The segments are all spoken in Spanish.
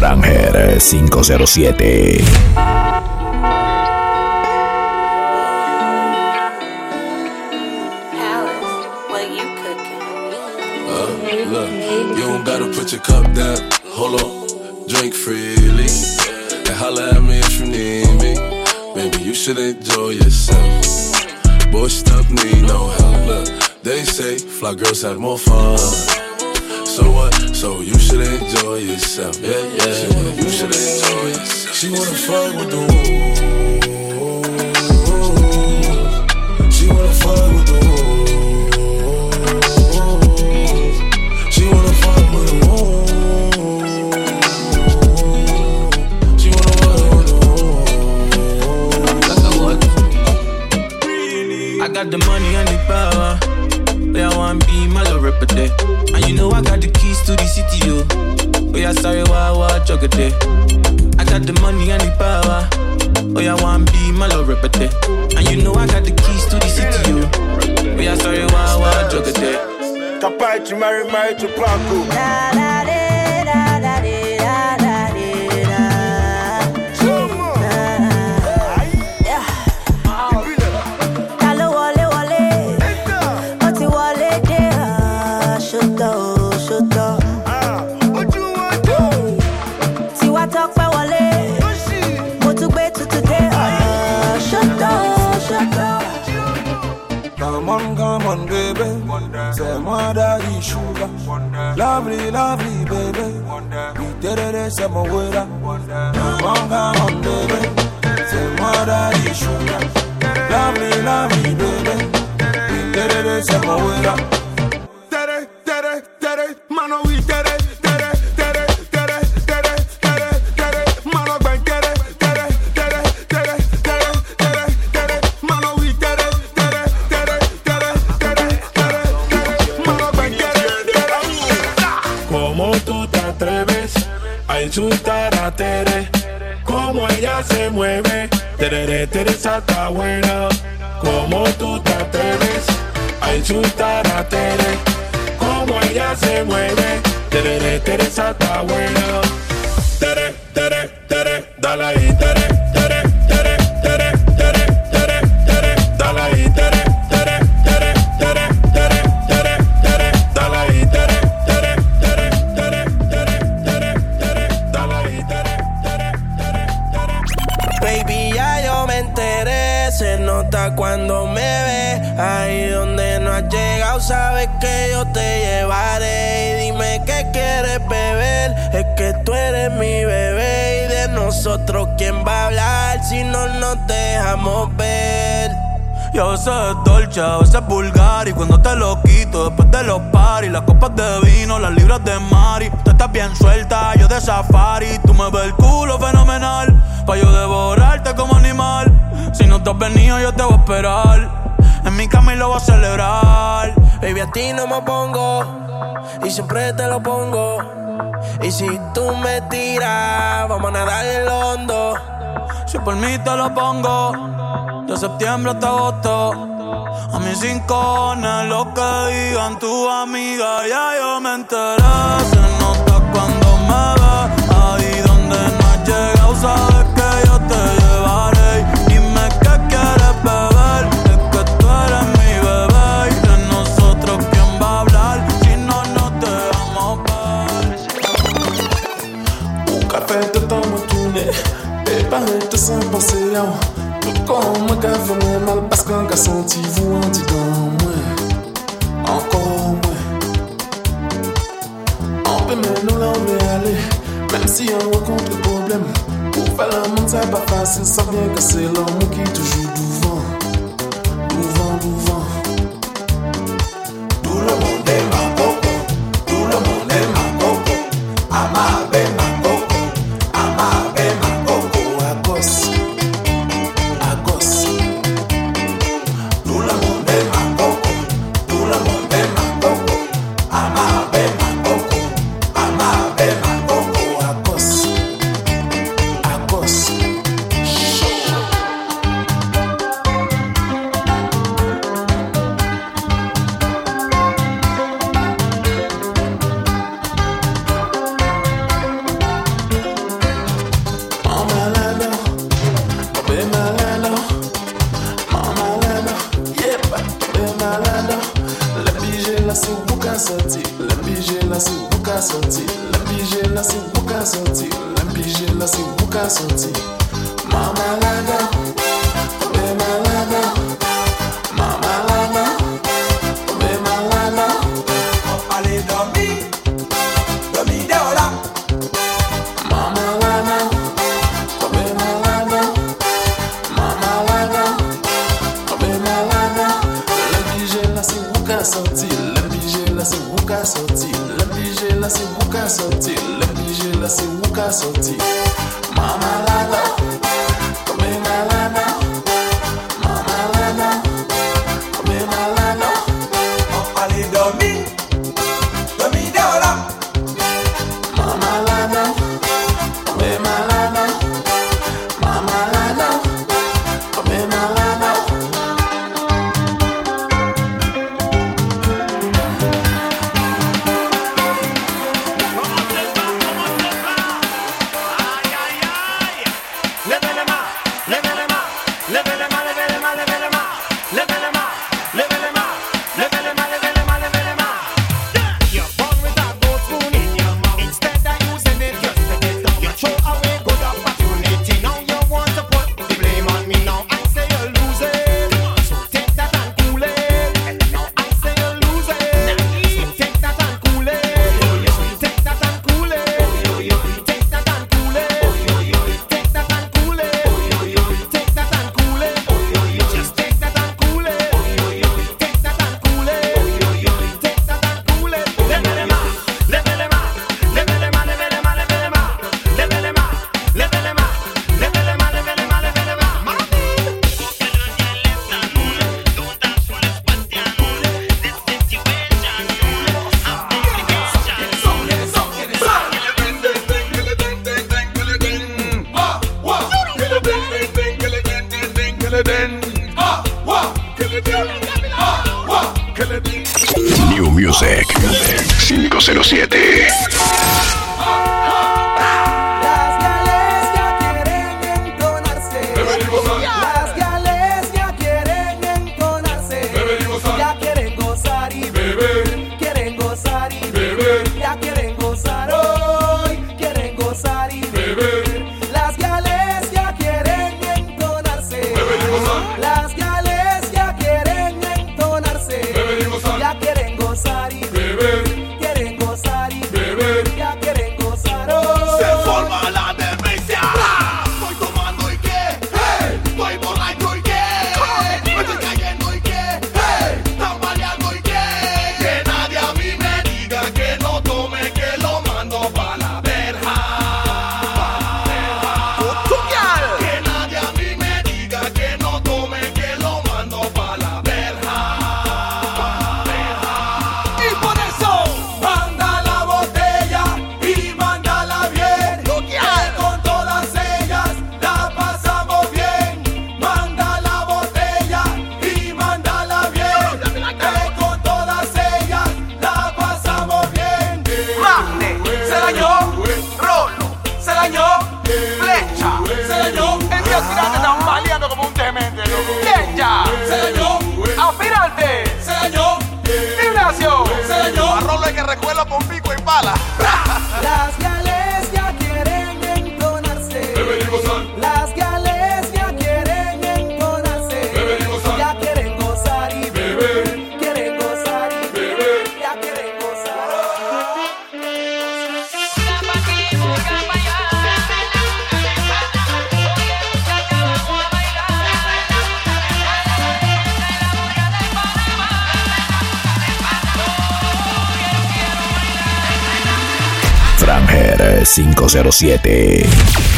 Franger 507. put your cup down. Hold on, drink freely. And holla at me if you need me. Maybe you should enjoy yourself. Boy, stuff need no help. Look, they say fly girls have more fun. So what? So you should enjoy yourself. Yeah, yeah. You should enjoy yourself. She wanna fuck with the wolves. She wanna fuck with the wolves. She wanna fuck with the wolves. I watch I got the money and the power. Where I want be my little ripper there. And you know I got the keys to the city, yo. Oh, Where I sorry, why, why, jugger there. I got the money and the power. Where I want be my little ripper there. And you know I got the keys to the city, yo. Oh, Where I sorry, why, why, jugger there. Capai, tu marry, marry, tu Paco. Lovely, lovely baby. We did it, c'est mon wera. Come on, baby. C'est moi daddy sugar. Lovely, lovely baby. We did it, c'est mon wera. Teresa está buena. Como tú te atreves a insultar a Tere. Como ella se mueve. Tere, Teresa está buena. A veces es dolce, a veces es vulgar. Y cuando te lo quito, después de los paris Las copas de vino, las libras de mari. Tú estás bien suelta, yo de safari. Tú me ves el culo fenomenal Pa' yo devorarte como animal. Si no te has venido, yo te voy a esperar. En mi cama y lo voy a celebrar. Baby, a ti no me pongo Y siempre te lo pongo. Y si tú me tiras Vamos a nadar en el hondo. Si por mí te lo pongo septiembre hasta agosto. A mis cinco lo que digan tu amiga, ya yo me enteré. Se nota cuando me ve, ahí donde no has llegado, sabes que yo te llevaré. Dime qué quieres beber, es que tú eres mi bebé. Y de nosotros, ¿quién va a hablar si no nos dejamos ver? Un café te tomo tu ne, pas te sans penser Kon mwen ka fè mwen mal Paskan ka senti vou an ti dan mwen Ankon mwen Anpe men nou la ou mwen ale Mem si an wakontre problem Pou fè la moun sa pa fasil Sa vyen ka se lan mwen ki toujou douvan 507.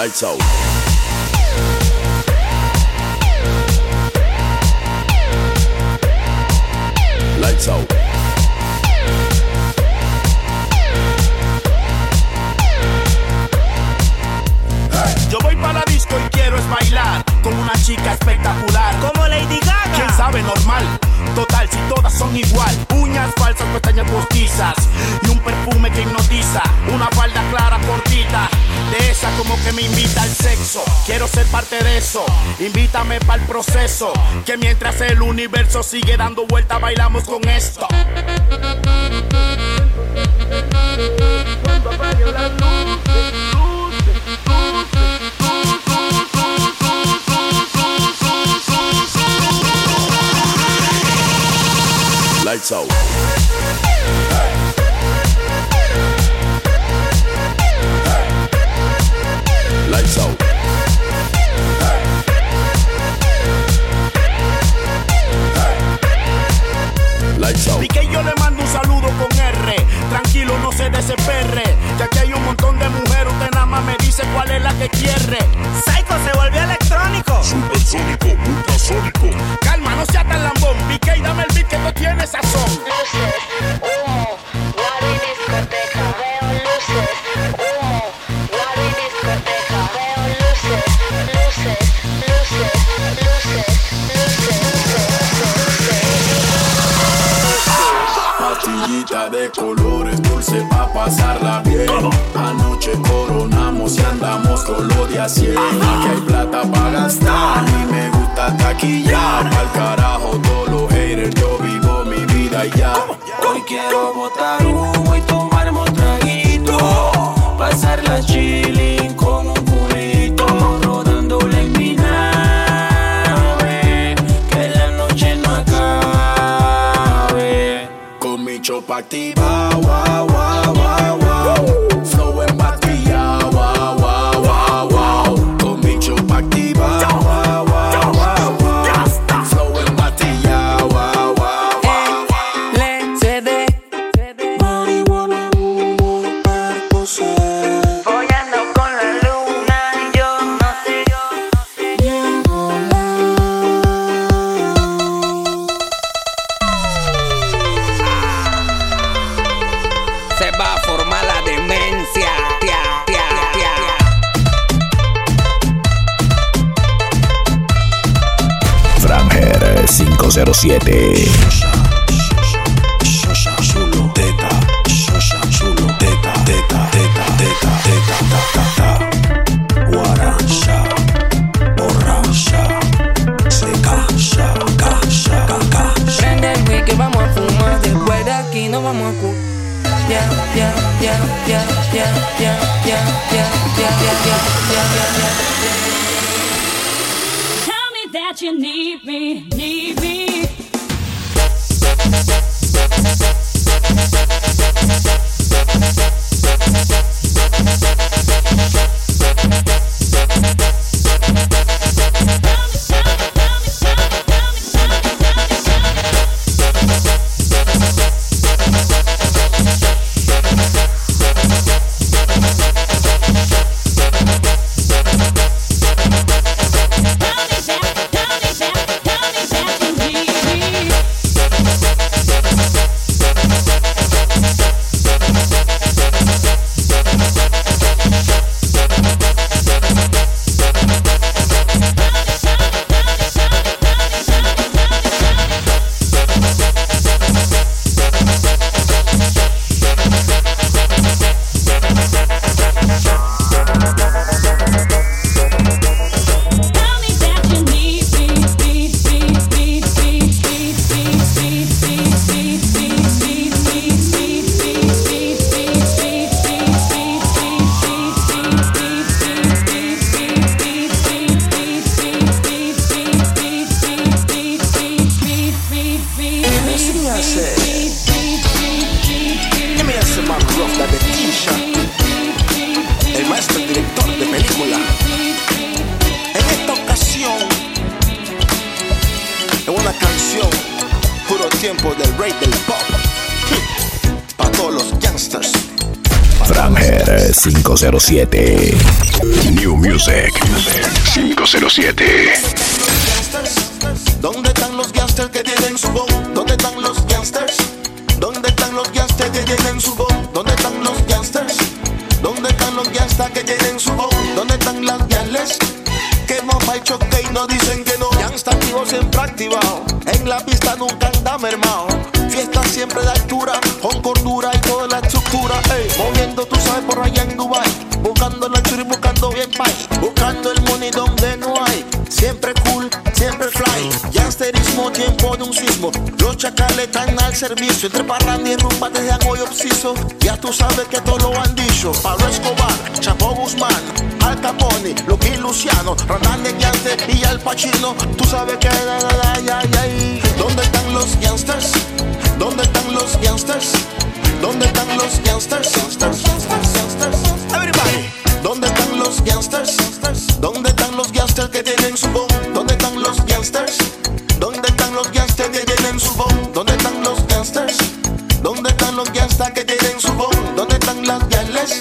Lights out. Lights out. Yo voy para la disco y quiero es bailar con una chica espectacular. Como Lady Gaga. ¿Quién sabe normal? Total, si todas son igual. Uñas falsas, pestañas postizas. Y un perfume que hipnotiza. Una falda clara, cortita. De esa como que me invita al sexo. Quiero ser parte de eso. Invítame para el proceso. Que mientras el universo sigue dando vuelta, bailamos con esto. Lights out. Lights out. Y que yo le mando un saludo con R. Tranquilo, no se desespere. Que aquí hay un montón de mujeres. Más me dice cuál es la que quiere. Psycho se volvió electrónico. Supersónico, ultrasónico. Calma, no sea tan lambón. Piqué y dame el beat que no tiene sazón. De colores, dulce pa' pasarla bien. Anoche coronamos y andamos con lo de a cien. Aquí hay plata pa' gastar y me gusta taquillar. Al carajo todos los haters, yo vivo mi vida y ya. Hoy quiero botar humo y tomarme un traguito. Pasarla chilling con pa' activar, wow, 507. Su? ¿Dónde están las gales?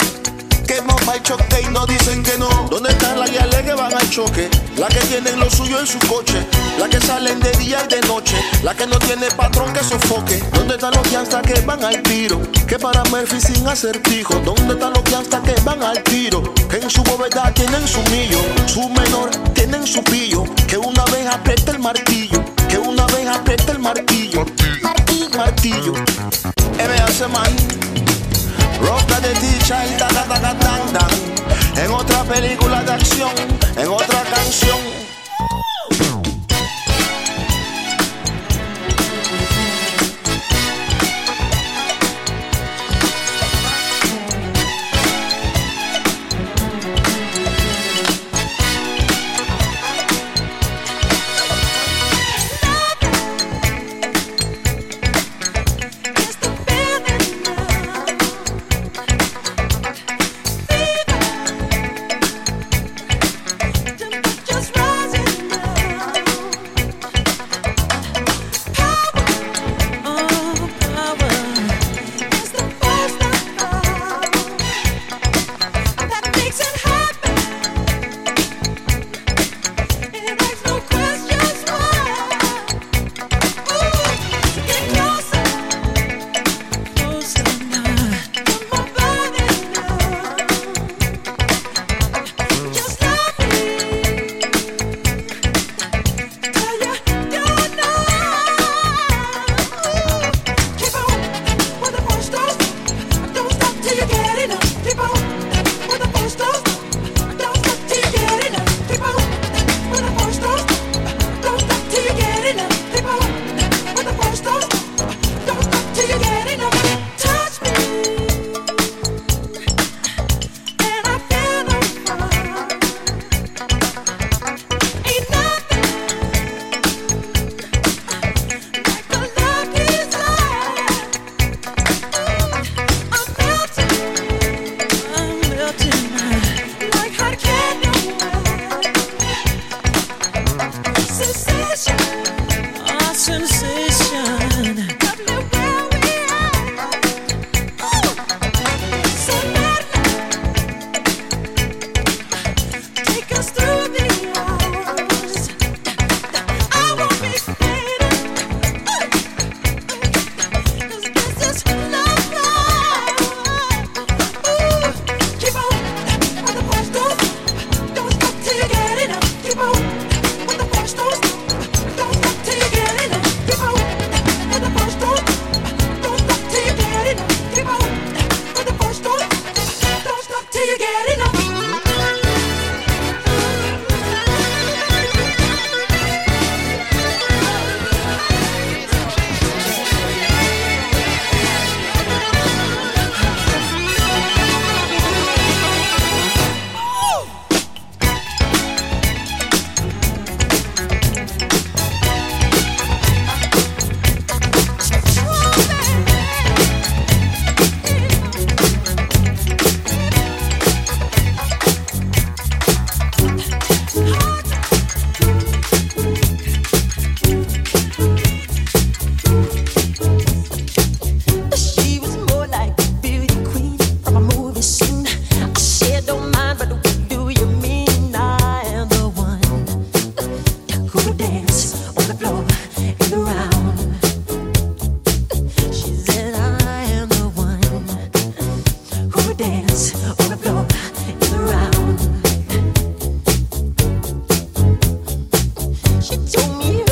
Que hemos al choque y no dicen que no. ¿Dónde están las gales que van al choque? La que tienen lo suyo en su coche. La que salen de día y de noche. La que no tiene patrón que sofoque. ¿Dónde están los gangsters que van al tiro? Que para Murphy sin acertijo. ¿Dónde están los gangsters que van al tiro? Que en su bóveda tienen su millo. Su menor tienen su pillo. Que una vez aprieta el martillo. Que una vez aprieta el martillo. Martillo, martillo. Me hace mal. Roca de ticha y ta ta ta ta En otra película de acción, en otra canción. she told me.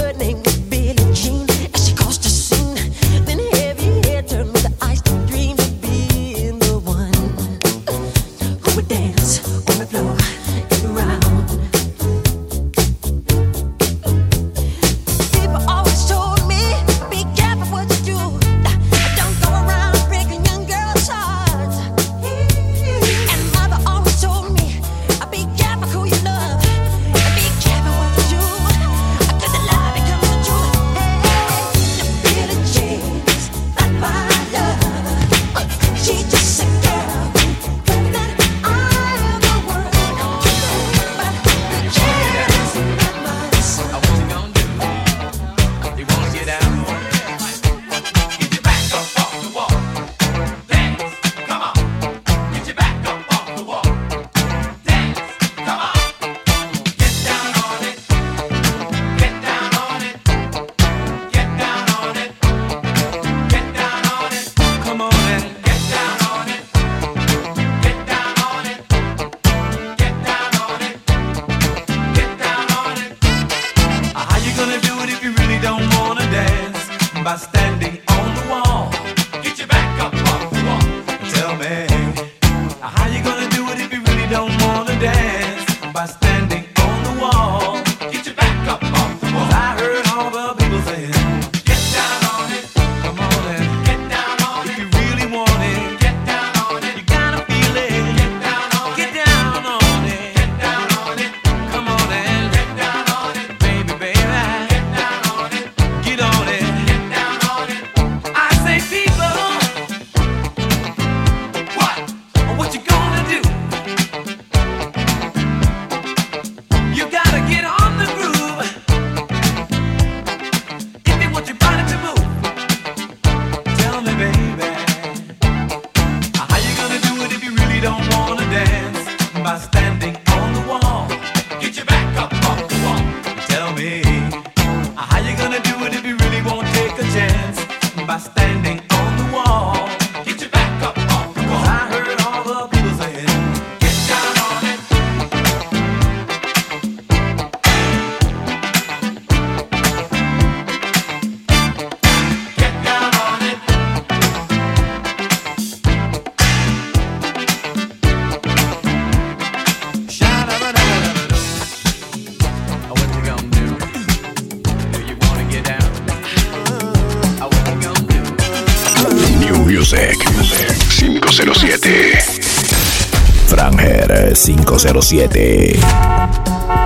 507.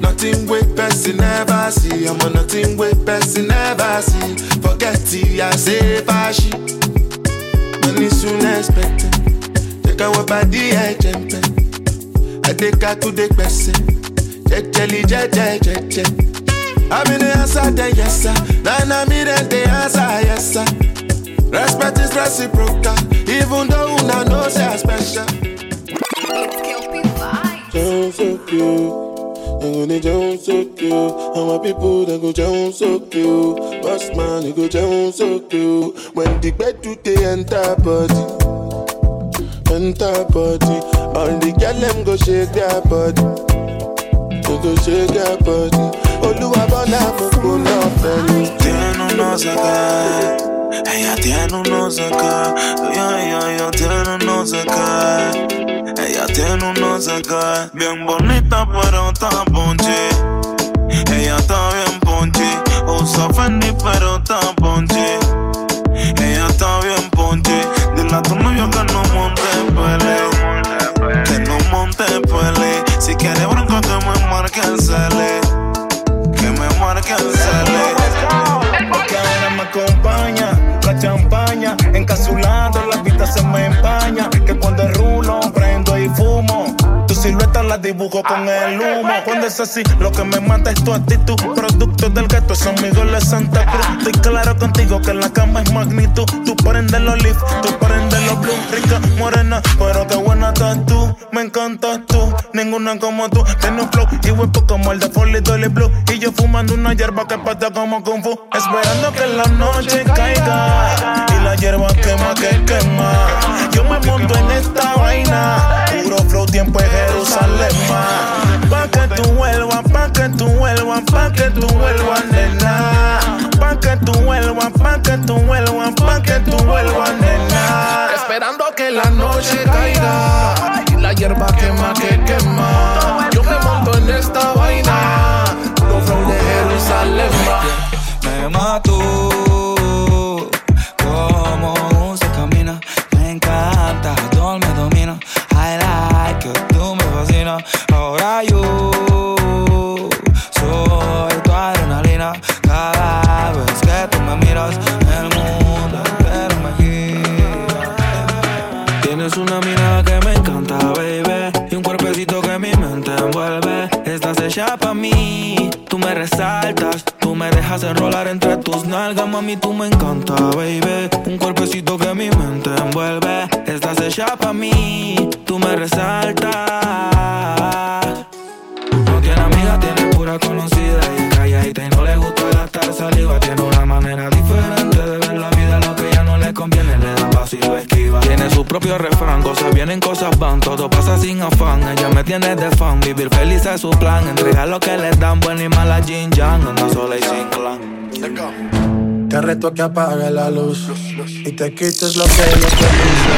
nothing wey person never see. I'm omo nothing wey person never see. Forget it I say fashi money soon expected take our body ẹ jẹ n pẹ adeka tún dé pẹsẹ. Jẹ́jẹ́lì jẹ́jẹ́ jẹ́jẹ́. I'm in the answer, then yes sir. Then I'm in the answer, yes sir. Respect is reciprocal, even though una know say I special. Jones so cute, I'm gonna Jones so cute. And my people they go Jones so cute. Boss man, you go Jones so cute. When the bed do they enter body, enter body. All the girl them go shake their body, shake their body. Olúwa bọ́lá unos acá, ella tiene unos acá, ella, tiene unos acá, ella tiene bien bonita pero está ponche, ella está bien ponche, usa Fendi pero marque el cele que me marque el cele. Porque ahora me acompaña la champaña, encapsulando la dibujo con el humo. Cuando es así, lo que me mata es tu actitud. Producto del gato, son amigos de Santa Cruz. Estoy claro contigo que en la cama es magnitud. Tú prendes los leaf, tú prendes los blue. Rica, morena, pero qué buena estás tú. Me encantas tú, ninguna como tú. Tiene un flow y huepo como el de Foley Dolly Blue. Y yo fumando una hierba que pata como Kung Fu. Esperando que la noche caiga. Y la hierba quema que quema. Yo me monto en esta vaina. Puro flow, tiempo es Jerusalén. Ma. Pa' que tú vuelvas, pa' que tú vuelvas, pa' que tú vuelvas, nena. Pa' que tú vuelvas, pa' que tú vuelvas, pa' que tú vuelvas, nena. Esperando que la noche caiga. Y la hierba quema que quema. Yo me monto en esta vaina. Puro flow de Jerusalén. Me mató Hecha pa' mí. Tú me resaltas. Tú me dejas enrolar entre tus nalgas, mami. Tú me encanta, baby. Un cuerpecito que mi mente envuelve. Estás hecha pa' mí. Tú me resaltas. No tiene amiga, tiene pura conocida. Sin afán. Ella me tiene de fan, vivir feliz es su plan. Entregar lo que le dan, buena y mala Jin Yang. Anda sola y sin clan. Te reto que apague la luz y te quites lo que yo te puse.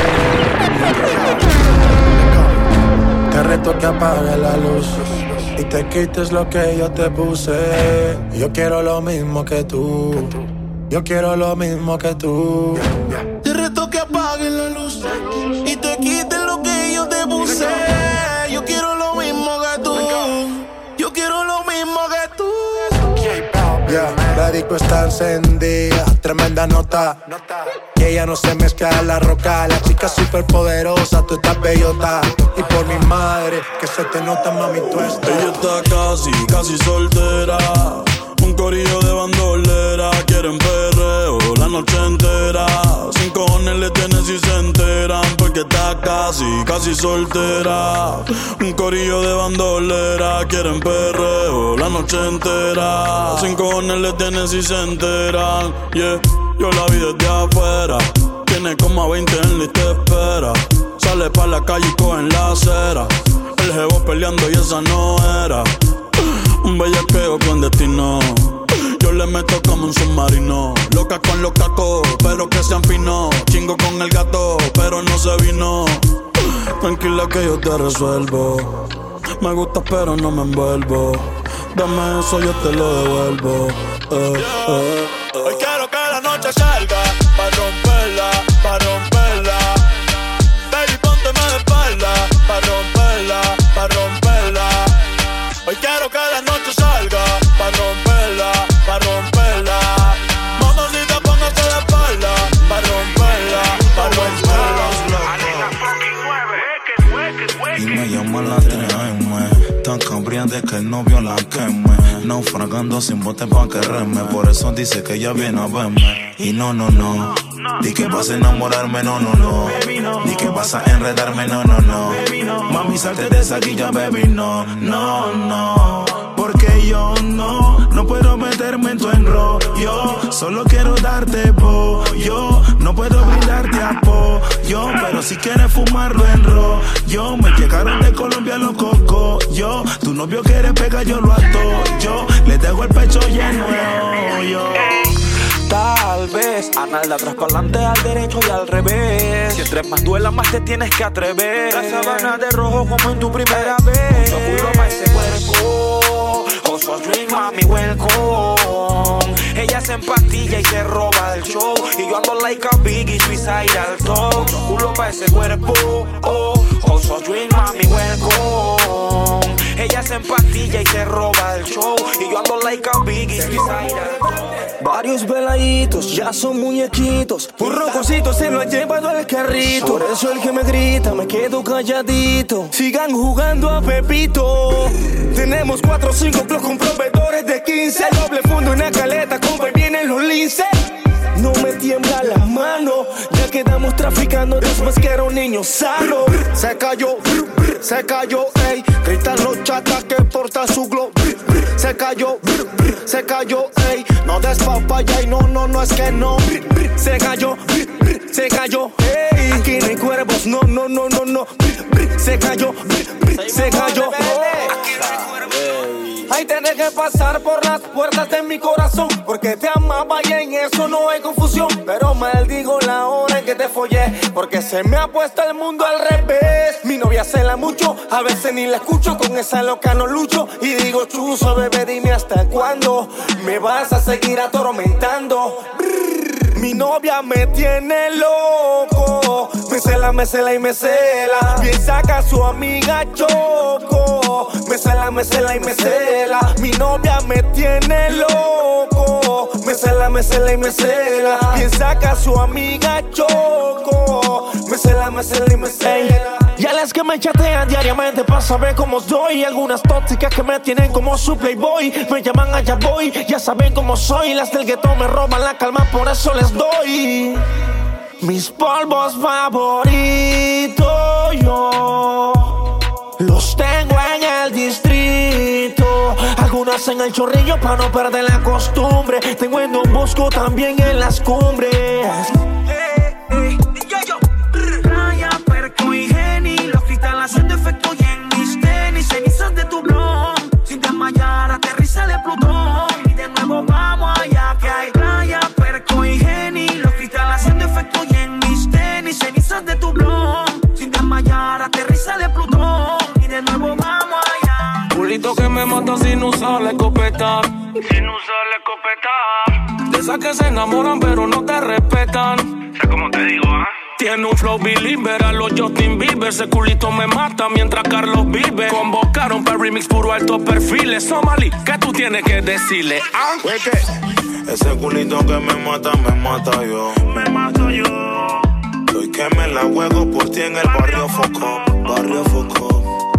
Te reto que apague la luz y te quites lo que yo te puse. Yo quiero lo mismo que tú. Yo quiero lo mismo que tú. Disco está encendida, tremenda nota. Y ella no se mezcla en la roca. La chica super poderosa, tú estás bellota. Y por mi madre, que se te nota, mami, tú. Ella está casi, casi soltera. Un corillo de bandolera, quieren perreo la noche entera. Sin cojones le tienen si se enteran, porque está casi, casi soltera. Un corillo de bandolera, quieren perreo la noche entera. Sin cojones le tienen si se enteran, yeah. Yo la vi desde afuera, tiene como a 20 en la te espera. Sale pa' la calle y coge en la acera. El jevo peleando y esa no era. Un bellaqueo con destino. Yo le meto como un submarino. Loca con los cacos, pero que sean finos. Chingo con el gato, pero no se vino. Tranquila que yo te resuelvo. Me gusta, pero no me envuelvo. Dame eso, yo te lo devuelvo. Eh, eh. Hoy quiero que la noche salga Naufragando sin bote pa' que reme Por eso dice que ella viene a verme. Y no, no, no. Di que vas a enamorarme, no, no, no. Di que vas a enredarme, no, no, no. Mami, salte de esa guilla, baby, no, no, no. Porque yo no No puedo meterme en tu enrollo. Solo quiero darte pollo No puedo brindarte apoyo Pero si quieres fumarlo en rollo Me llegaron de Colombia los cocos Yo, tu novio quiere pegar, yo lo ato Yo le dejo el pecho lleno de hoyo Tal vez, analda atrás para adelante, al derecho y al revés. Si entre más duela, más te tienes que atrever. La sabana de rojo como en tu primera vez. Mucho culo pa' ese cuerpo. Oso drink, mami, welcome. Se empastilla y se roba el show. Y yo ando like a biggie, suicide al top. Culo pa' ese cuerpo. Oh, oso drink, mami, welcome. Ella se empastilla y se roba el show. Y yo ando like a biggie. Varios veladitos ya son muñequitos. Un rococito se lo ha llevado al carrito. Por eso el que me grita me quedo calladito. Sigan jugando a Pepito. Tenemos cuatro o cinco clubs con proveedores de 15. Doble fondo, una caleta, compa, y vienen los linces. No me tiembla la mano, ya quedamos traficando después que era un niño sano. Se cayó, se cayó, ey. Gritan los chatas que porta su glow. Se cayó, se cayó, ey. No des papaya y no, no, no es que no. Se cayó, se cayó, ey. Aquí no hay cuervos, no, no, no, no, no. Se cayó, se cayó. Ay, tenés que pasar por las puertas de mi corazón Porque te amaba y en eso no hay confusión. Pero maldigo la hora en que te follé Porque se me ha puesto el mundo al revés. Mi novia se la mucho, a veces ni la escucho Con esa loca no lucho. Y digo, chuzo, bebé, dime hasta cuándo Me vas a seguir atormentando Mi novia me tiene loco. Me cela, me cela y me cela. Bien saca a su amiga Choco. Me cela, me cela y me cela. Mi novia me tiene loco. Me cela, me cela y me cela. Bien saca a su amiga Choco. Me cela, me cela y me cela y a las que me chatean diariamente para saber cómo estoy. Y algunas tóxicas que me tienen como su playboy. Me llaman allá voy, ya saben cómo soy. Las del gueto me roban la calma, por eso les doy. Mis polvos favoritos yo los tengo en el distrito. Algunas en el chorrillo para no perder la costumbre. Tengo en Don Bosco también en las cumbres. de Plutón. Y de nuevo vamos allá que hay playa, perco y geni. Los cristales haciendo efecto y en mis tenis, cenizas de tu blog. Sin desmayar, aterriza de Plutón. Y de nuevo vamos allá. Pulito que me mata sin usar la escopeta. Sin usar la escopeta. De esas que se enamoran pero no te respetan. O sea, como te digo, ah. Tiene un flow believer a los Justin Bieber. Ese culito me mata mientras Carlos vive. Convocaron para remix puro alto perfiles. Somali, ¿qué tú tienes que decirle? ¿Ah? Ese culito que me mata, me mata yo. Me mato yo. Hoy que me la juego por ti en el barrio Foco. Barrio Foco.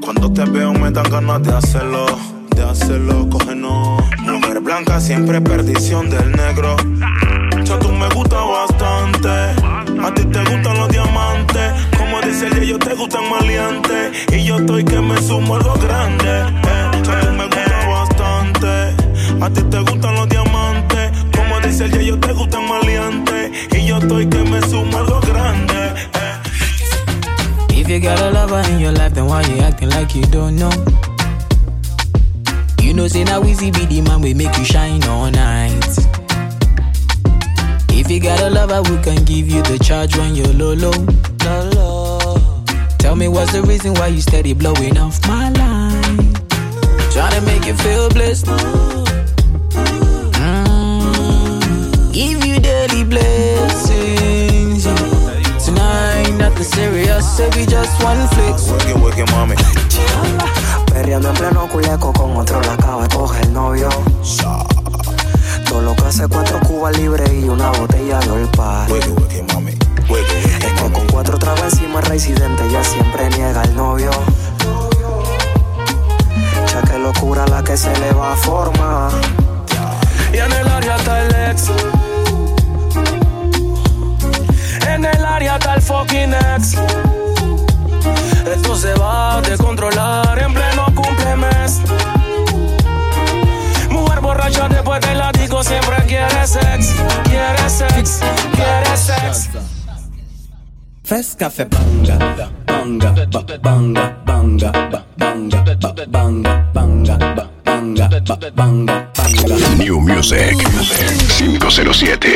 Cuando te veo me dan ganas de hacerlo. De hacerlo, cógenos. Mujer blanca, siempre perdición del negro. Tú me gusta bastante. A ti te gustan los diamantes. Como dice el yo te gustan maleantes. Y yo estoy que me sumo algo grande. Eh, tú me gusta bastante. A ti te gustan los diamantes. Como dice el yo te gustan maleantes. Y yo estoy que me sumo algo grande. If you got a lover in your life, then why you acting like you don't know? Know, say now easy be the man we make you shine all night. If you got a lover who can give you the charge when you're low, low, low. Tell me what's the reason why you steady blowing off my line? Trying to make you feel blessed. Mm, Give you daily blessings. Tonight, nothing serious, say we just one flicks. Working, working, mommy. Perreando en pleno culeco con otro la acaba de coger el novio. Todo lo que hace cuatro cubas libres y una botella de olpa. Es que con cuatro tragos encima residente ya siempre niega el novio. Ya que locura la que se le va a formar. Y en el área está el ex. En el área está el fucking ex. Esto se va a descontrolar en pleno cumplemes. Mujer borracha después del látigo siempre quiere sex. Quiere sex, quiere sex. Fes café banga, banga, ba, banga, banga, ba, banga, ba, banga, banga, ba, banga, ba, banga, banga. New Music 507.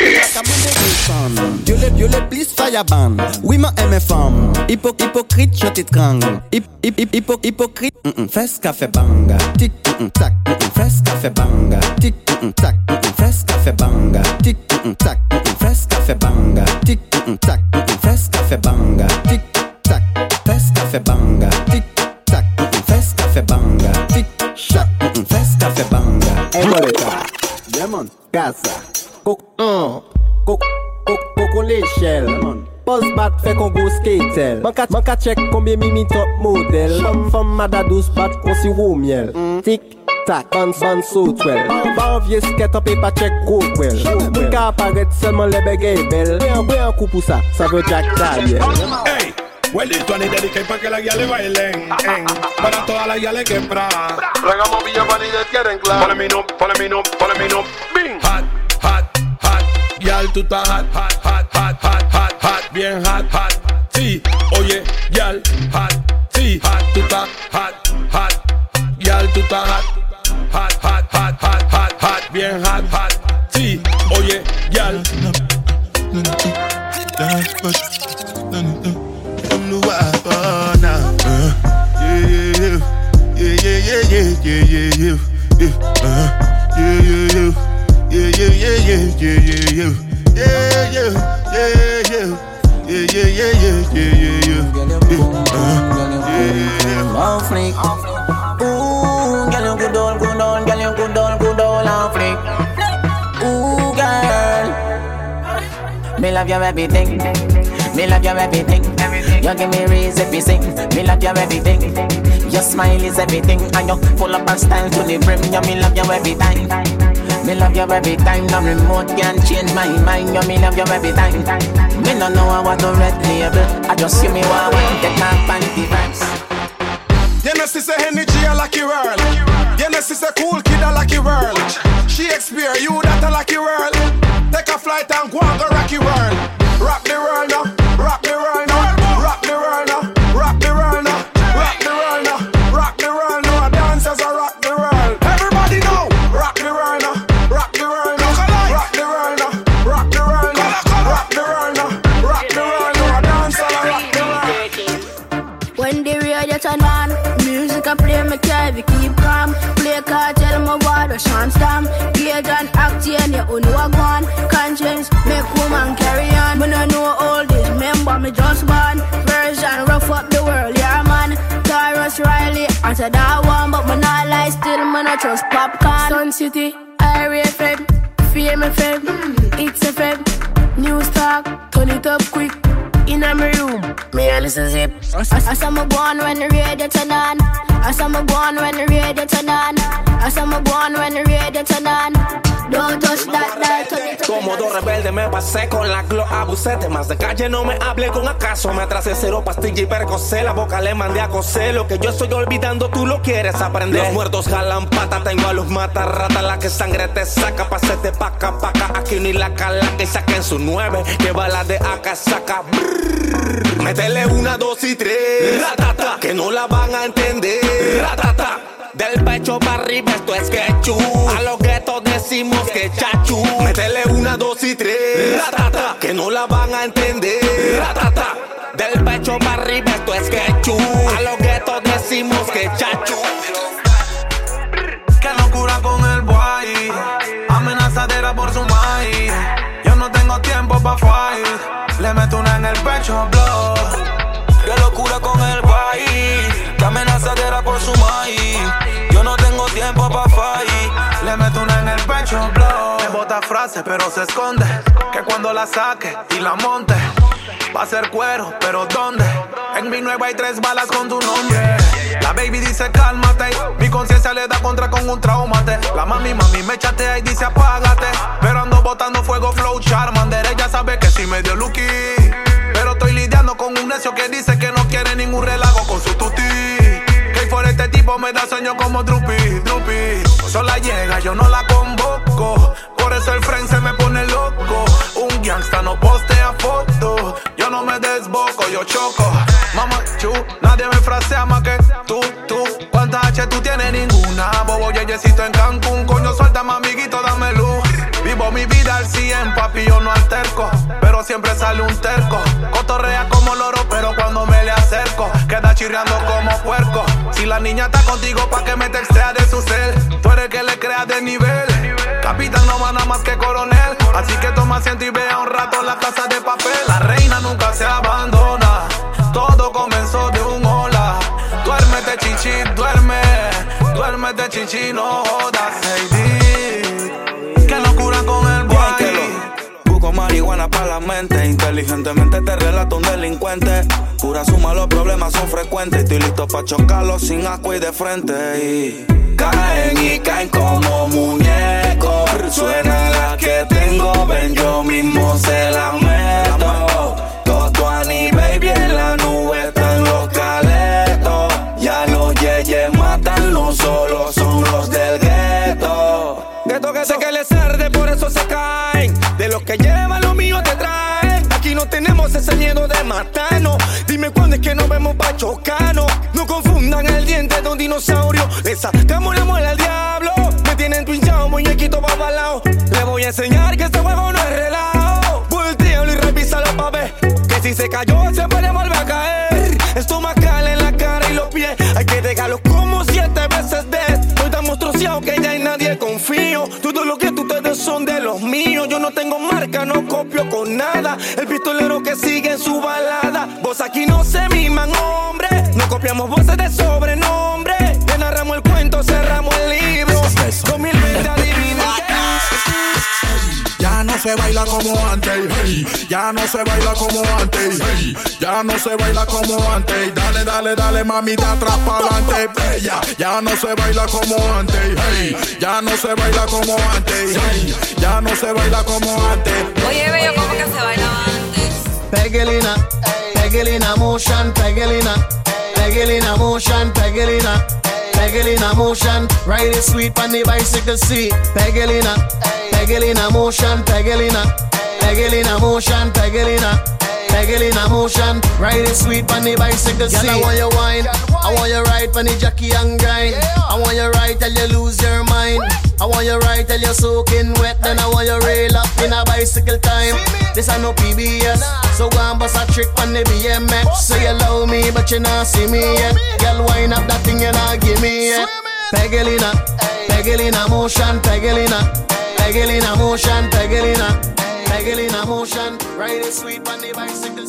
Dieu les, Dieu les please fireban Oui ma aime femme Hypo, Hypocrite je t'étrangle Hip, hip, hip, hypo, Hypocrite mm -mm. Fes café banga Tic mm -mm, tac mm -mm. Fes café banga Tic mm -mm, tac mm -mm. Fes café banga Tic mm -mm, tac mm -mm. Fes café banga Tic mm -mm, tac mm -mm. Fes café banga Tic tac Fes café banga Cafe banga, eboleta, diamond, kasa Kok, an, kok, kok, kok on l'echel Poz bat fe kon go skatel Man ka chek konbyen mi mi top model. Fom mada dos bat kon si wou miel. Tik, tak, bans, bans, so twel. Ba an vie sket an pe pa chek go kwel Mou ka aparet selman lebe gay bel Bwe an, bwe an kou pou sa, sa ve jak ta yel Hey! Huelito ni dediqué pa' que la guía le bailen en, Para todas las guiales que pra Regamos Villa Vanilla quieren claro Ponle mi no, ponle mi no, ponle mi no Bing Hot, hot, hot Yal, tú estás hot, hot, hot, hot, hot, hot, hot Bien hot, hot Sí, oye, yal, hot Sí, hot, tú estás hot, hot Yal, tú estás hot Hot, hot, hot, hot, hot, hot Bien hot, hot Sí, oye, yal Havana. Uh, yeah, yeah, yeah, yeah, yeah, yeah, yeah, yeah, yeah, yeah, uh, yeah, yeah, yeah, yeah, yeah, yeah, yeah, yeah, yeah, yeah. Yeah, yeah, yeah, yeah, yeah, yeah, yeah, yeah, yeah, yeah, yeah. One flick, ooh, girl you good all, good all, girl you good all, good all, one flick. Ooh, girl, me love you everything. Me love your everything. You give me to sing. Me love your everything. Your smile is everything, and you full up of style to the brim. You me love you every time. Me love you every time. No remote can change my mind. You me love you every time. Me no know what to red label. I just see me want one take my panty vibes. You know, say energy a lucky world. You know, say cool kid a lucky world. Shakespeare, you that a lucky world. Take a flight and go and go rocky world. Rock the world now, the rhino, rock the rhino, rock the rhino, rock the rhino, rock the rhino. I dance as I rock the rhino. Everybody know, rock the rhino, rock the rhino, rock the rhino, rock the rhino, rock the rhino, rock the rhino. I dance as I rock the rhino. When the radio turn on, music I play, me carry keep calm. Play card, tell my word, I shan't stamp. Gage and act, and you know I go on. Conscience, make woman carry on. When I know me just born. Version rough up the world, yeah man. Taurus Riley, answer that one, but me not lie still, me no trust popcorn. Sun City, Area FM, Fame FM, it's FM, News Talk, turn it up quick. In my room, me a listen zip. I saw me born when the radio turn on. I saw me born when the radio turn on. I saw me born when the radio turn on. Don't touch that dial, turn dos rebelde me pasé con la glo abusé Más de calle no me hable con acaso Me atrasé cero pastilla y percocé La boca le mandé a coser Lo que yo estoy olvidando tú lo quieres aprender. Los muertos jalan pata Tengo a los matarratas La que sangre te saca Pasete paca paca Aquí ni la cala que saquen su nueve Que bala de acá saca Brrr. Métele una, dos y tres Ratata Que no la van a entender Ratata del pecho para arriba esto es quechú A los guetos decimos que chachu. Métele una, dos y tres. Que no la van a entender. Ratata Del pecho para arriba esto es quechú A los guetos decimos que chachu. Qué locura con el boy. Amenazadera por su maíz. Yo no tengo tiempo pa' fight. Le meto una en el pecho, blow. Qué locura con el boy. Qué amenazadera por su maíz Le meto una en el pecho, blow Me bota frases pero se esconde Que cuando la saque y la monte Va a ser cuero, pero ¿dónde? En mi nueva hay tres balas con tu nombre. La baby dice cálmate. Mi conciencia le da contra con un traumate. La mami, mami me chatea y dice apágate. Pero ando botando fuego, flow, charmander. Ella sabe que sí me dio lucky. Pero estoy lidiando con un necio que dice que no quiere ningún relajo con su tuti. Que por este tipo me da sueño como Drupi, Sola llega, yo no la convoco. Por eso el friend se me pone loco. Un gangsta no postea foto. Yo no me desboco, yo choco. Mamá, chu, nadie me frasea más que tú, tú. ¿Cuántas H tú tienes? Ninguna. Bobo yeyecito en Cancún. Coño, suéltame, amiguito, dame luz. Vivo mi vida al 100, papi, yo no alterco. Pero siempre sale un terco. Cotorrea como loro, pero cuando me le acerco, queda chirriando como Si la niña está contigo, pa' que me textea de su cel. Tú eres el que le crea de nivel. Capitán no va nada más que coronel. Así que toma asiento y vea un rato la casa de papel. La reina nunca se abandona. Todo comenzó de un hola. Duérmete, chichi, duerme. Duérmete, chichi, no jodas. Heidi. Qué locura con el boy. Busco marihuana para la mente. Inteligentemente te relato un delincuente. Pura suma, los problemas son frecuentes. Estoy listo para chocarlos sin asco y de frente. Y caen y caen como muñecos. Suena la que tengo, ven, yo mismo se la meto. Todo a nivel bien, la nube están los caletos. Ya los yeyes matan, los solos son los del gueto. Gueto, que sé que les arde, por eso se caen. De los que llevan lo mío tenemos ese miedo de matarnos. Dime cuándo es que nos vemos pa' chocarnos. No confundan el diente de un dinosaurio. Le sacamos la muela al diablo. Me tienen pinchado, muñequito babalao. Le voy a enseñar que este juego no es relajo. Voltealo y revísalo pa' ver. Que si se cayó, se puede volver a caer. Estomacal en la cara y los pies. Hay que dejarlo como siete veces de. Estoy tan monstruoso que ya en nadie confío. Todo lo que Yo no tengo marca, no copio con nada. El pistolero que sigue en su balada. Vos aquí no se miman, hombre. No copiamos voces de sobrenombre. Se baila como antes, hey. ya no se baila como antes, hey. ya no se baila como antes. Dale, dale, dale, mamita, atrás para adelante, bella. Ya no se baila como antes, hey. ya no se baila como antes, hey. ya no se baila como antes. Oye, bello, ¿cómo que se bailaba antes? Pegelina, Pegelina motion, Pegelina, Pegelina motion, Pegelina, Pegelina motion. Ride it sweet on the bicycle seat. Pegelina, Pegelina motion, Pegelina, Pegelina motion, Pegelina. Pegelina motion, ride it sweet on the bicycle seat. Girl, I want you wine, I want you ride on the jockey and grind. I want you ride till you lose your mind. I want you ride till you're soaking wet, then I want you rail up in a bicycle time. This I no PBS, so go and bust a trick on the BMX. So you love me, but you not see me yet. Girl, wind up that thing you not give me yet. Pegelina, Pegelina motion, Pegelina, Peg it in a motion, peg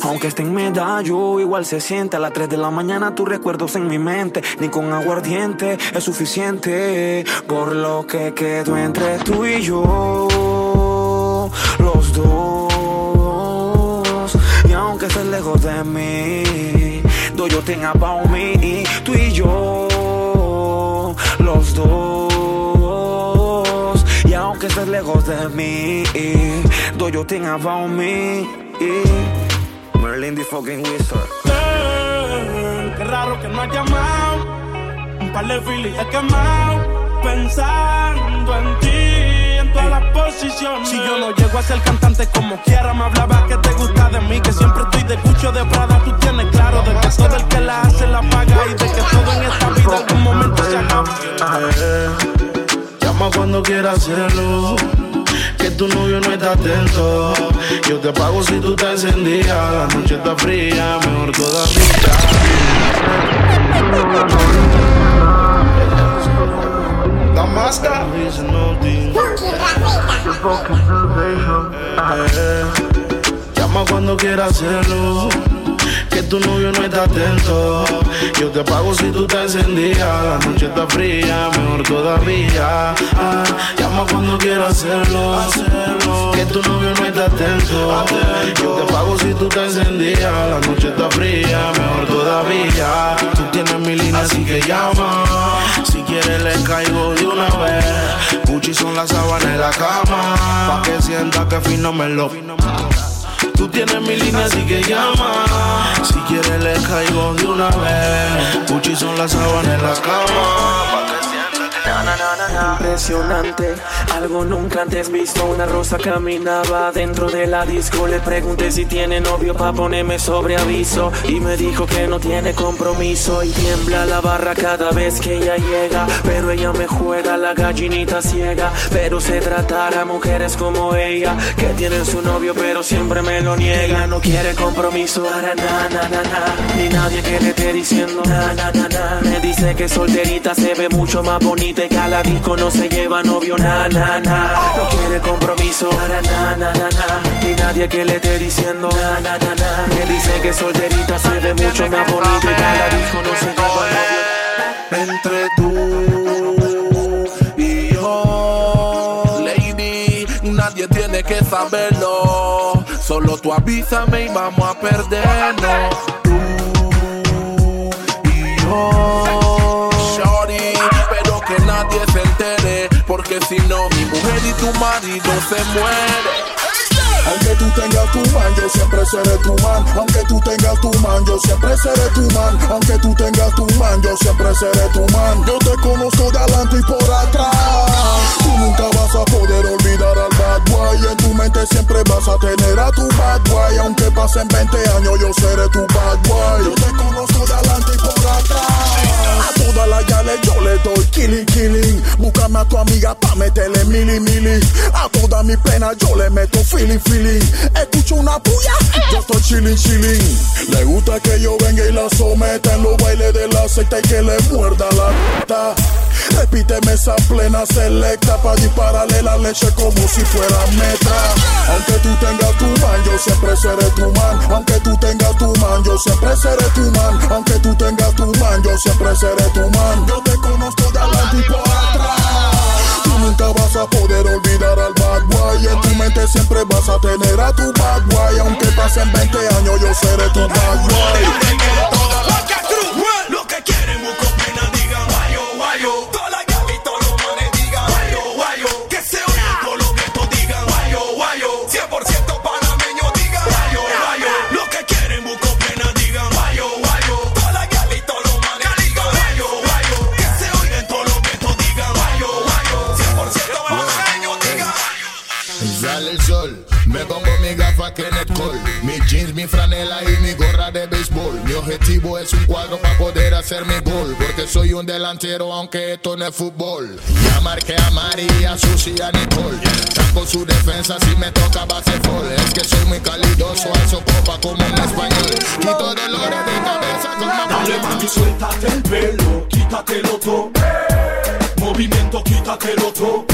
Aunque esté en medallo, igual se siente. A las 3 de la mañana tus recuerdos en mi mente. Ni con aguardiente es suficiente. Por lo que quedó entre tú y yo. Los dos. Y aunque estés lejos de mí, do yo tenga about me. Tú y yo. Los dos. Y aunque estés lejos de mí, do yo tenga about me. Merlin the fucking wizard. Eh, Qué raro que no has llamado. Un par de filis he quemado. Pensando en ti, en todas las posiciones. Si yo no llego a ser cantante como quiera, me hablaba que te gusta de mí. Que siempre estoy de cucho de Prada. Tú tienes claro de que todo el que la hace la paga. Y de que todo en esta vida algún momento se acaba. Llama cuando quieras hacerlo. Que tu novio no está atento. Yo te pago si tú estás encendida. La noche está fría, mejor todavía. La máscara. Llama cuando quieras hacerlo. Que tu novio no está atento. Yo te pago si tú estás encendida. La noche está fría, mejor todavía. Ah, llama cuando quieras hacerlo. Que tu novio no está atento. Yo te pago si tú estás encendida. La noche está fría, mejor todavía. Tú tienes mi línea, así que llama. Si quieres, le caigo de una vez. Gucci son las sábanas en la cama. Pa' que sienta que fino me lo. Tú tienes mi línea, así que llama. Si quieres, le caigo de una vez. Gucci son las sábanas en la cama. Impresionante, algo nunca antes visto. Una rosa caminaba dentro de la disco. Le pregunté si tiene novio pa' ponerme sobre aviso. Y me dijo que no tiene compromiso. Y tiembla la barra cada vez que ella llega. Pero ella me juega la gallinita ciega. Pero se tratará a mujeres como ella. Que tienen su novio, pero siempre me lo niega. No quiere compromiso. Para. Ni nadie que le diciendo na, na. Me dice que solterita se ve mucho más bonita a la disco no se lleva novio, na, na, na. No quiere compromiso, para na, na, na, na. Ni nadie que le esté diciendo, na, na, na, na. Me dice que solterita se ve mucho más bonita y que a la disco no se lleva novio. Entre tú y yo, lady, nadie tiene que saberlo. Solo tú avísame y vamos a perdernos. Tú y yo, porque si no mi mujer y tu marido se mueren. Aunque tú tengas tu man, yo siempre seré tu man. Aunque tú tengas tu man, yo siempre seré tu man. Aunque tú tengas tu man, yo siempre seré tu man. Yo te conozco de adelante y por atrás. Tú nunca vas a poder olvidar al bad boy. En tu mente siempre vas a tener a tu bad boy. Aunque pasen 20 años, yo seré tu bad boy. Yo te conozco de adelante y por atrás. A todas las gales yo le doy killing, killing. Búscame a tu amiga pa' meterle mili, mili. A toda mi pena yo le meto feeling, feeling. Escucho una puya, yo estoy chilling, chilling. Le gusta que yo venga y la someta en los bailes de la secta y que le muerda la neta. Repíteme esa plena selecta pa' dispararle la leche como si fuera metra. Aunque tú tengas tu man, yo siempre seré tu man. Aunque tú tengas tu man, yo siempre seré tu man. Aunque tú tengas tu man, yo siempre seré tu man. Yo te conozco de adelante y por atrás. Tú nunca vas a poder olvidar al bad boy. En tu mente siempre vas a tener a tu bad boy. Aunque pasen 20 años, yo seré tu bad boy. Lo que quieren busco pena digan guayo, guayo. Mi franela y mi gorra de béisbol. Mi objetivo es un cuadro para poder hacer mi gol, porque soy un delantero aunque esto no es fútbol. Ya marqué a María, Susi a Nicole. Saco su defensa si me toca baseball. Es que soy muy calidoso, alzo copa como un español. Quito dolores de cabeza como Dale mami, suéltate el pelo, quítatelo todo. Movimiento, quítatelo todo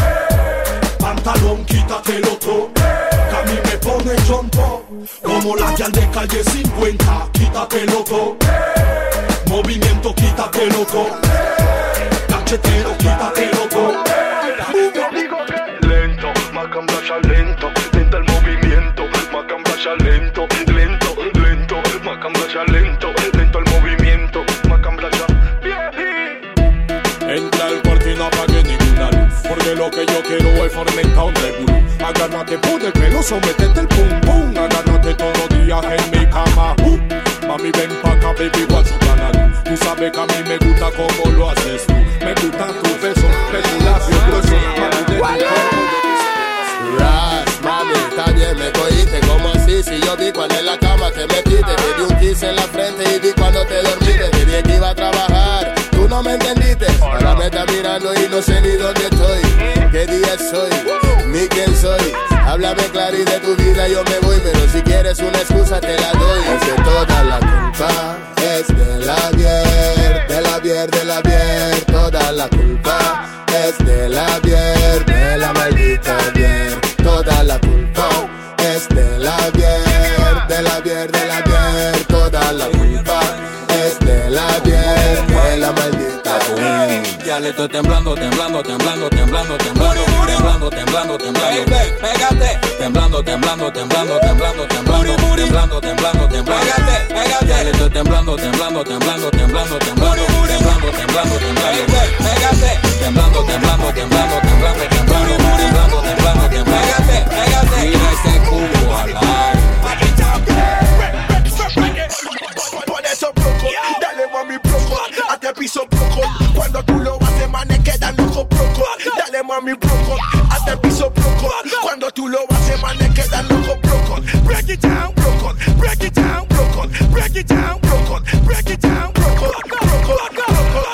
pantalón, quítatelo todo. Que a mí me pone chompo, como la que de calle 50, quítatelo todo. Movimiento, quítatelo todo. Cachetero, quítatelo todo. Lento, más lento, lento el movimiento, más lento. Es fomentar un revolú. Agárrate por el pelo, sometete el pum pum. Agárrate todos los días en mi cama. Uh. Mami ven pa' acá, baby, watch tu canal Tú sabes que a mí me gusta como lo haces tú. Me gustan tus besos, de tu labio grueso Mami, de tu Ras, mami, está bien, me cogiste. Como así Si yo vi cuando en la cama te metiste Te di un kiss en la frente y vi cuando te dormiste. Te dije que iba a trabajar, tú no me entendiste. Ahora me estás mirando y no sé ni dónde estoy ¿Qué día soy? Ni quién soy. Háblame claro y de tu vida yo me voy Pero si quieres una excusa te la doy. Es que toda la culpa es de la bier De la bier, de la bier Toda la culpa es de la bier De la maldita bier Toda la culpa es de la bier De la bier, de la bier Toda la culpa es de la bier De la maldita bier Ya le estoy temblando, temblando, temblando, temblando, temblando, temblando, temblando, temblando. Pégate. Temblando, temblando, temblando, temblando, temblando, temblando, temblando, temblando. Pégate, le estoy temblando, temblando, temblando, temblando, temblando, temblando, temblando, temblando. Pégate. Temblando, temblando, temblando, temblando, temblando, temblando, temblando, temblando. Pégate, pégate. Mira ese cubo al aire. Por eso broco, dale mami broco, hazte piso broco. Cuando tú lo manes quedan locos broco. Dale mami broco, hazte piso broco. Cuando tú lo haces, manes quedan locos broco. Break it down, broco, break it down, broco, break it down, broco, break it down, broco, broco, broco, broco.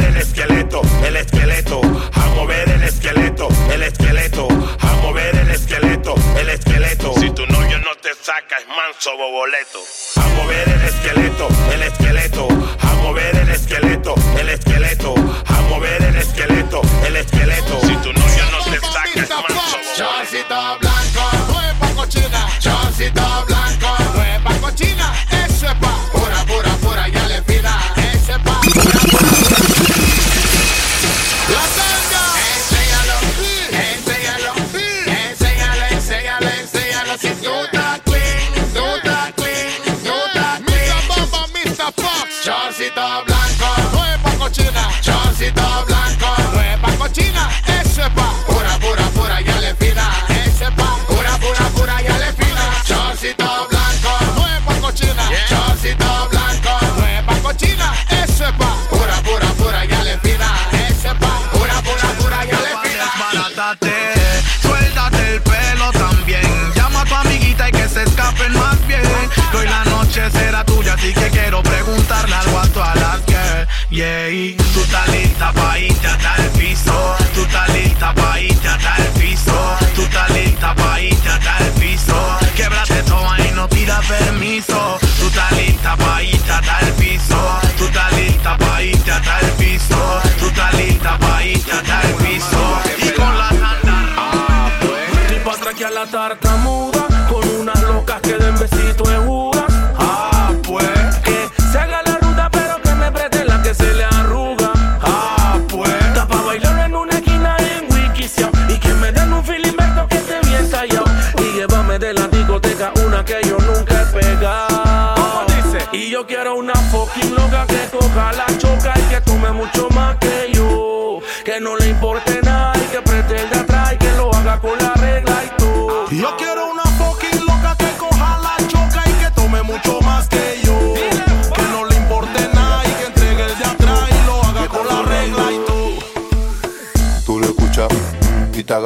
El esqueleto, el esqueleto. A mover el esqueleto, el esqueleto. A mover el esqueleto, el esqueleto. Si tu novio no te saca, es manso boboleto. A mover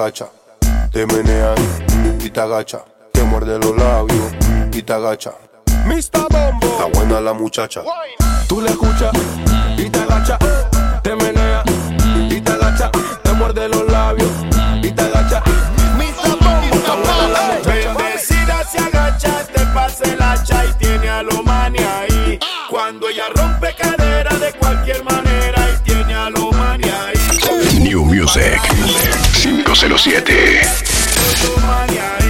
agacha, te meneas y te agacha, te muerde los labios y te agacha. Mr. Bombo. Está buena la muchacha. Tú le escuchas y te agacha, te menea y te agacha, te muerde los labios y te agacha. 107.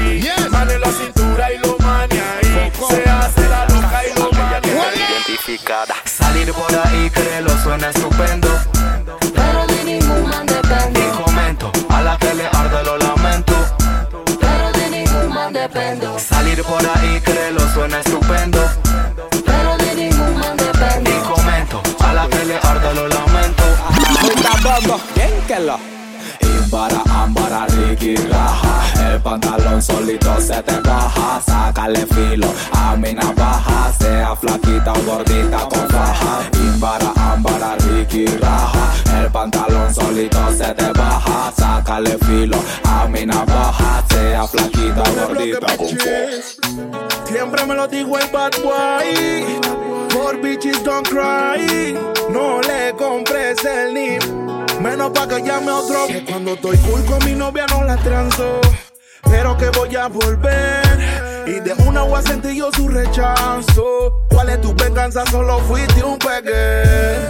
Pantalón solito se te baja Sácale filo a mi navaja Sea flaquita o gordita con faja Imbara, ambara, Ricky, raja El pantalón solito se te baja Sácale filo a mi navaja Sea flaquita o gordita con faja Siempre me lo dijo el bad boy. Por bitches don't cry. No le compres el NIP. Menos pa' que llame otro. Que cuando estoy cool con mi novia no la transo. Pero que voy a volver. Y de una voy a sentir yo su rechazo. ¿Cuál es tu venganza? Solo fuiste un pegue.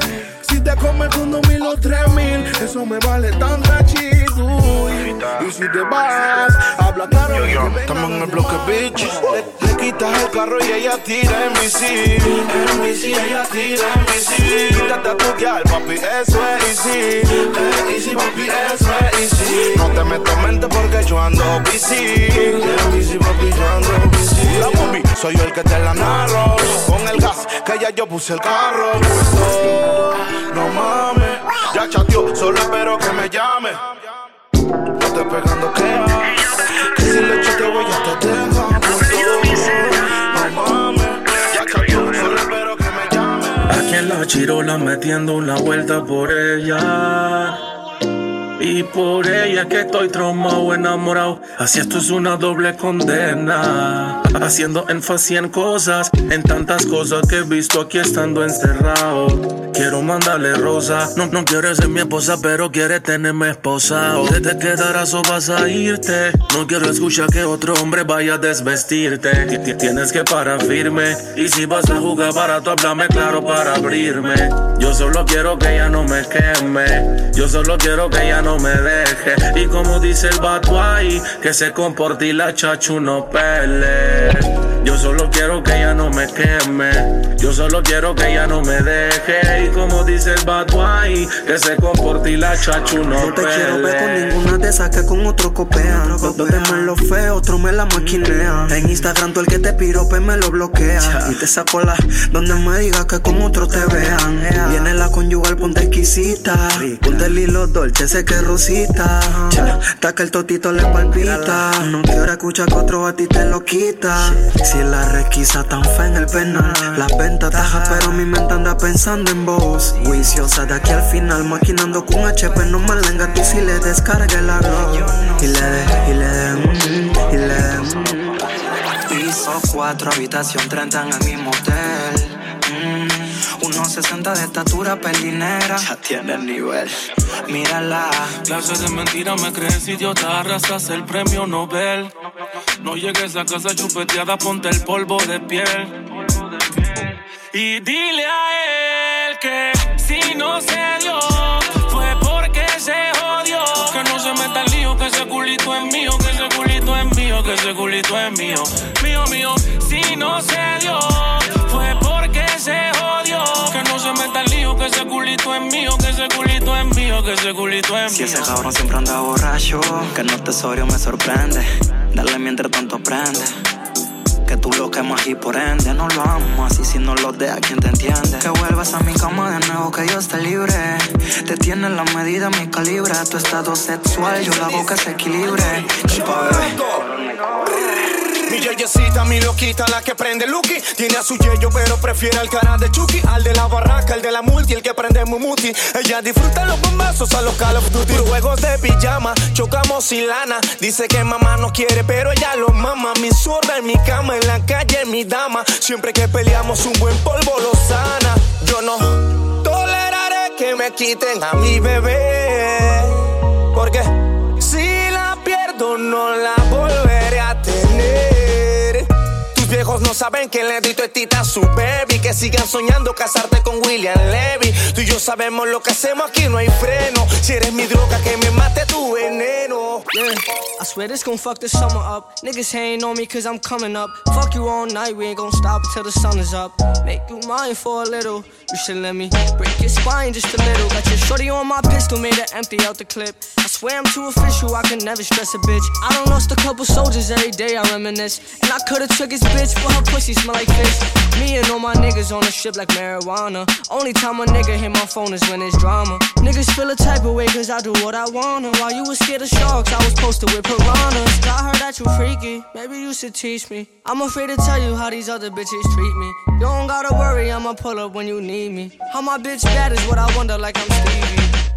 Si te comes con dos mil o tres mil, eso me vale tanta chido. Si te vas, habla claro. Yo, yo, estamos en el bloque, bitch. Le, le quitas el carro y ella tira en bici. En bici, ella tira en bici. Quítate a tu gal, papi, eso es easy. Eh, easy, papi, eso es easy. No te meto mente porque yo ando. En bici, papi, yo ando bici. La mami, soy yo el que te la narro. Con el gas, que ya yo puse el carro. No mames, ya chateó, solo espero que me llame. No estoy pegando que Que si le echo te voy a te dejo No mames, ya chateó, solo espero que me llame. Aquí en la chirola metiendo una vuelta por ella. Y por ella que estoy traumado, enamorado. Así esto es una doble condena. Haciendo énfasis en cosas, en tantas cosas que he visto aquí estando encerrado. Quiero mandarle rosa. No, no quiere ser mi esposa, pero quiere tenerme esposado. Te, te quedarás o vas a irte. No quiero escuchar que otro hombre vaya a desvestirte. Ti- ti- Tienes que parar firme. Y si vas a jugar barato, háblame claro para abrirme. Yo solo quiero que ella no me queme. Yo solo quiero que ella no me deje. Y como dice el Batuay, que se comporte y la chachu no pele. Yo solo quiero que ella no me queme. Yo solo quiero que ella no me deje. Y como dice el Batuay, que se comporte y la chachu no No te quiero ver con ninguna de esas que con otro copean. Dos me lo feo, otro me la maquinea. En Instagram tú el que te pirope me lo bloquea. Y te saco la donde me diga que con otro te vean. Viene la conyugal, ponte exquisita. Ponte el hilo dolce, sé que rosita. Taca el totito le palpita. No quiero escuchar que otro a ti te lo quita. Si la requisa tan fea en el penal. La venta taja, pero mi mente anda pensando en vos. Juiciosa de aquí al final, maquinando con HP. No me lenga tú si le descargue la glow. Y le de, y le de, mm, y le de, mm. Piso 4, habitación 30 en el mismo hotel. Mm, 1.60 de estatura, pelinera. Ya tiene el nivel. Mírala. Clase de mentira me crees idiota, arrasas el premio Nobel. No llegues a casa chupeteada, ponte el polvo de piel. Y dile a él que si no se dio, fue porque se jodió. Que no se meta el lío, que ese culito es mío, que ese culito es mío, que ese culito es mío. Mío, mío, si no se dio, fue porque se jodió. Que no se meta el lío, que ese culito es mío, que ese culito es mío, que ese culito es Si mío. ese cabrón siempre anda borracho, que no tesorio me sorprende. Dale mientras tanto aprende. Que tú lo quemas y por ende no lo amas. Y si no lo dejas, ¿quién te entiende? Que vuelvas a mi cama de nuevo, que yo esté libre. Te tiene la medida, mi calibre. Tu estado sexual, yo lo hago que se equilibre. Chupa, bebé. Mi yeyecita, mi loquita, la que prende Lucky. Tiene a su yeyo, pero prefiere al cara de Chucky. Al de la barraca, el de la multi, el que prende Mumuti. Ella disfruta los bombazos a los Call of Duty. Juegos de pijama, chocamos sin lana. Dice que mamá no quiere, pero ella lo mama. Mi zurda en mi cama, en la calle, mi dama. Siempre que peleamos, un buen polvo lo sana. Yo no toleraré que me quiten a mi bebé. Porque no saben que le di tita a su baby. Que sigan soñando casarte con William Levy. Tú y yo sabemos lo que hacemos aquí, no hay freno. Si eres mi droga, que me mate tu veneno. I swear this gon' fuck the summer up. Niggas hating on me cause I'm coming up. Fuck you all night, we ain't gon' stop until the sun is up. Make you mine for a little. You should let me break your spine just a little. Got your shorty on my pistol, made her empty out the clip. I swear I'm too official, I can never stress a bitch. I don't lost a couple soldiers every day, I reminisce. And I could've took his bitch, but her pussy smell like fish. Me and all my niggas on the ship like marijuana. Only time a nigga hit my phone is when it's drama. Niggas feel a type of way cause I do what I wanna. While you was scared of sharks, I was posted with piranhas. I heard that you freaky, maybe you should teach me. I'm afraid to tell you how these other bitches treat me. You don't gotta worry, I'ma pull up when you need me. How my bitch bad is what I wonder, like I'm Stevie.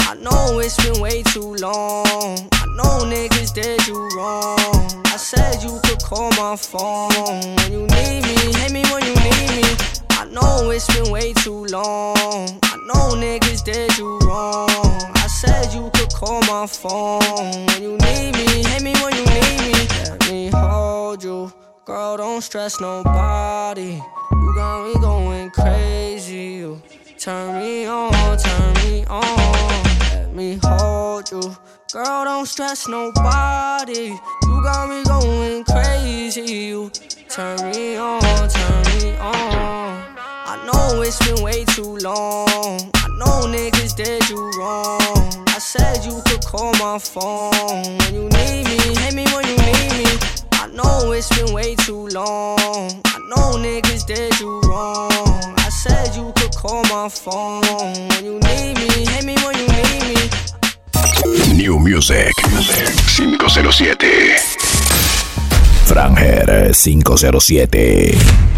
I know it's been way too long. I know niggas did you wrong. I said you could call my phone when you need me. Hit me when you need me. I know it's been way too long. I know niggas did you wrong. I said you could call my phone when you need me. Hit me when you need me. Let me hold you. Girl, don't stress nobody. You got me going crazy. You turn me on, turn me on. Let me hold you. Girl, don't stress nobody. You got me going crazy. You turn me on, turn me on. I know it's been way too long. I know niggas did you wrong. I said you could call my phone when you need me. Hit me when you need me. I know it's been way too long. I know niggas did you wrong. Said you could call my phone when you need me. Hit me when you need me. New Music 507. Franger 507.